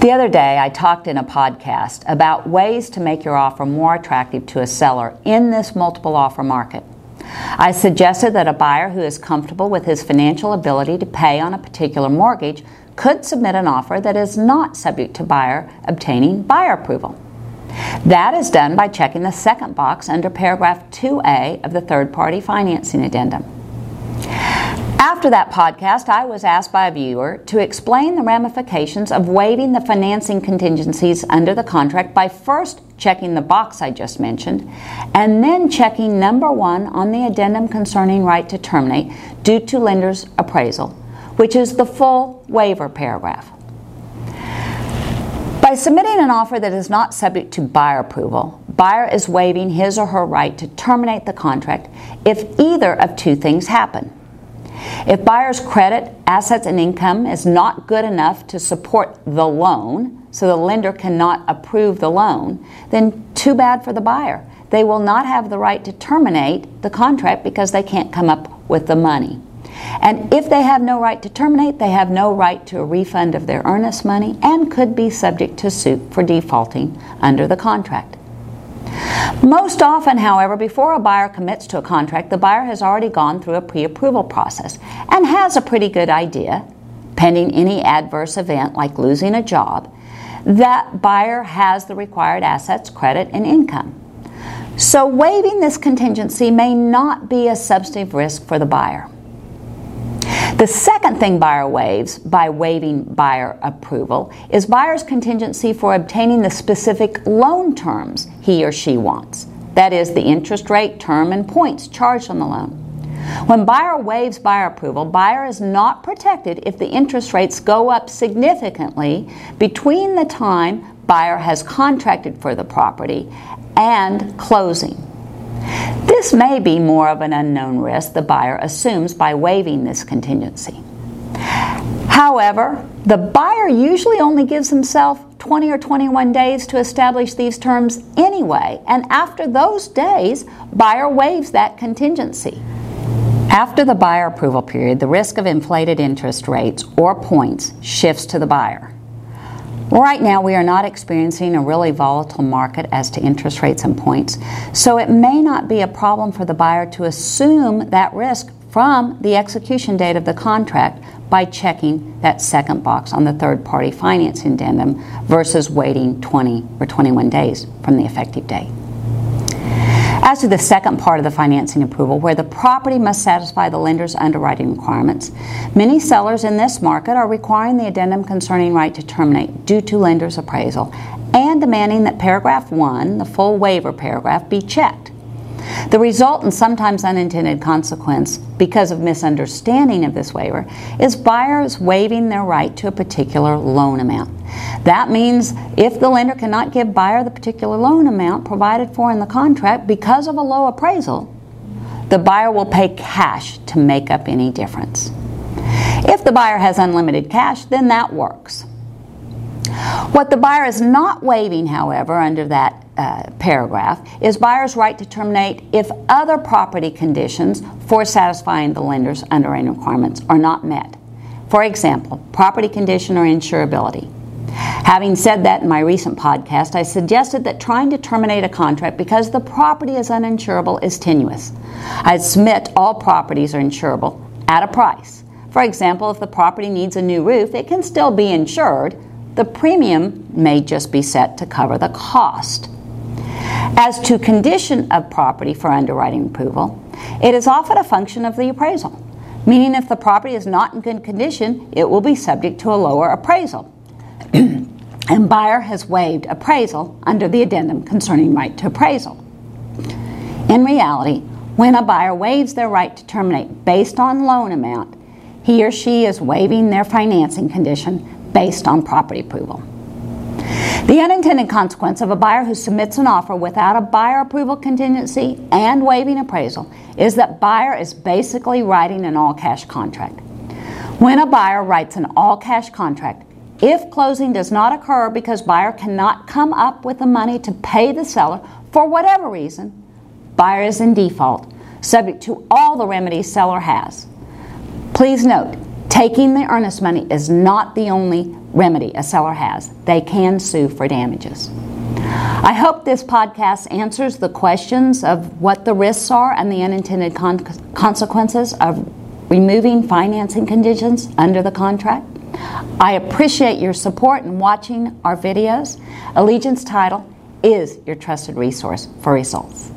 The other day, I talked in a podcast about ways to make your offer more attractive to a seller in this multiple offer market. I suggested that a buyer who is comfortable with his financial ability to pay on a particular mortgage could submit an offer that is not subject to buyer obtaining buyer approval. That is done by checking the second box under paragraph 2A of the third party financing addendum. After that podcast, I was asked by a viewer to explain the ramifications of waiving the financing contingencies under the contract by first checking the box I just mentioned and then checking number one on the addendum concerning right to terminate due to lender's appraisal, which is the full waiver paragraph. By submitting an offer that is not subject to buyer approval, buyer is waiving his or her right to terminate the contract if either of two things happen. If buyer's credit, assets, and income is not good enough to support the loan, so the lender cannot approve the loan, then too bad for the buyer. They will not have the right to terminate the contract because they can't come up with the money. And if they have no right to terminate, they have no right to a refund of their earnest money and could be subject to suit for defaulting under the contract. Most often, however, before a buyer commits to a contract, the buyer has already gone through a pre approval process and has a pretty good idea, pending any adverse event like losing a job, that buyer has the required assets, credit, and income. So, waiving this contingency may not be a substantive risk for the buyer. The second thing buyer waives by waiving buyer approval is buyer's contingency for obtaining the specific loan terms he or she wants. That is, the interest rate, term, and points charged on the loan. When buyer waives buyer approval, buyer is not protected if the interest rates go up significantly between the time buyer has contracted for the property and closing. This may be more of an unknown risk the buyer assumes by waiving this contingency. However, the buyer usually only gives himself 20 or 21 days to establish these terms anyway, and after those days, buyer waives that contingency. After the buyer approval period, the risk of inflated interest rates or points shifts to the buyer. Right now, we are not experiencing a really volatile market as to interest rates and points, so it may not be a problem for the buyer to assume that risk from the execution date of the contract by checking that second box on the third party financing addendum versus waiting 20 or 21 days from the effective date. As to the second part of the financing approval, where the property must satisfy the lender's underwriting requirements, many sellers in this market are requiring the addendum concerning right to terminate due to lender's appraisal and demanding that paragraph 1, the full waiver paragraph, be checked. The result and sometimes unintended consequence, because of misunderstanding of this waiver, is buyers waiving their right to a particular loan amount. That means if the lender cannot give buyer the particular loan amount provided for in the contract because of a low appraisal, the buyer will pay cash to make up any difference. If the buyer has unlimited cash, then that works. What the buyer is not waiving, however, under that uh, paragraph is buyer's right to terminate if other property conditions for satisfying the lender's underwriting requirements are not met. For example, property condition or insurability. Having said that in my recent podcast, I suggested that trying to terminate a contract because the property is uninsurable is tenuous. I submit all properties are insurable at a price. For example, if the property needs a new roof, it can still be insured. The premium may just be set to cover the cost. As to condition of property for underwriting approval, it is often a function of the appraisal, meaning if the property is not in good condition, it will be subject to a lower appraisal. and buyer has waived appraisal under the addendum concerning right to appraisal. In reality, when a buyer waives their right to terminate based on loan amount, he or she is waiving their financing condition based on property approval. The unintended consequence of a buyer who submits an offer without a buyer approval contingency and waiving appraisal is that buyer is basically writing an all cash contract. When a buyer writes an all cash contract, if closing does not occur because buyer cannot come up with the money to pay the seller for whatever reason, buyer is in default, subject to all the remedies seller has. Please note, Taking the earnest money is not the only remedy a seller has. They can sue for damages. I hope this podcast answers the questions of what the risks are and the unintended con- consequences of removing financing conditions under the contract. I appreciate your support in watching our videos. Allegiance Title is your trusted resource for results.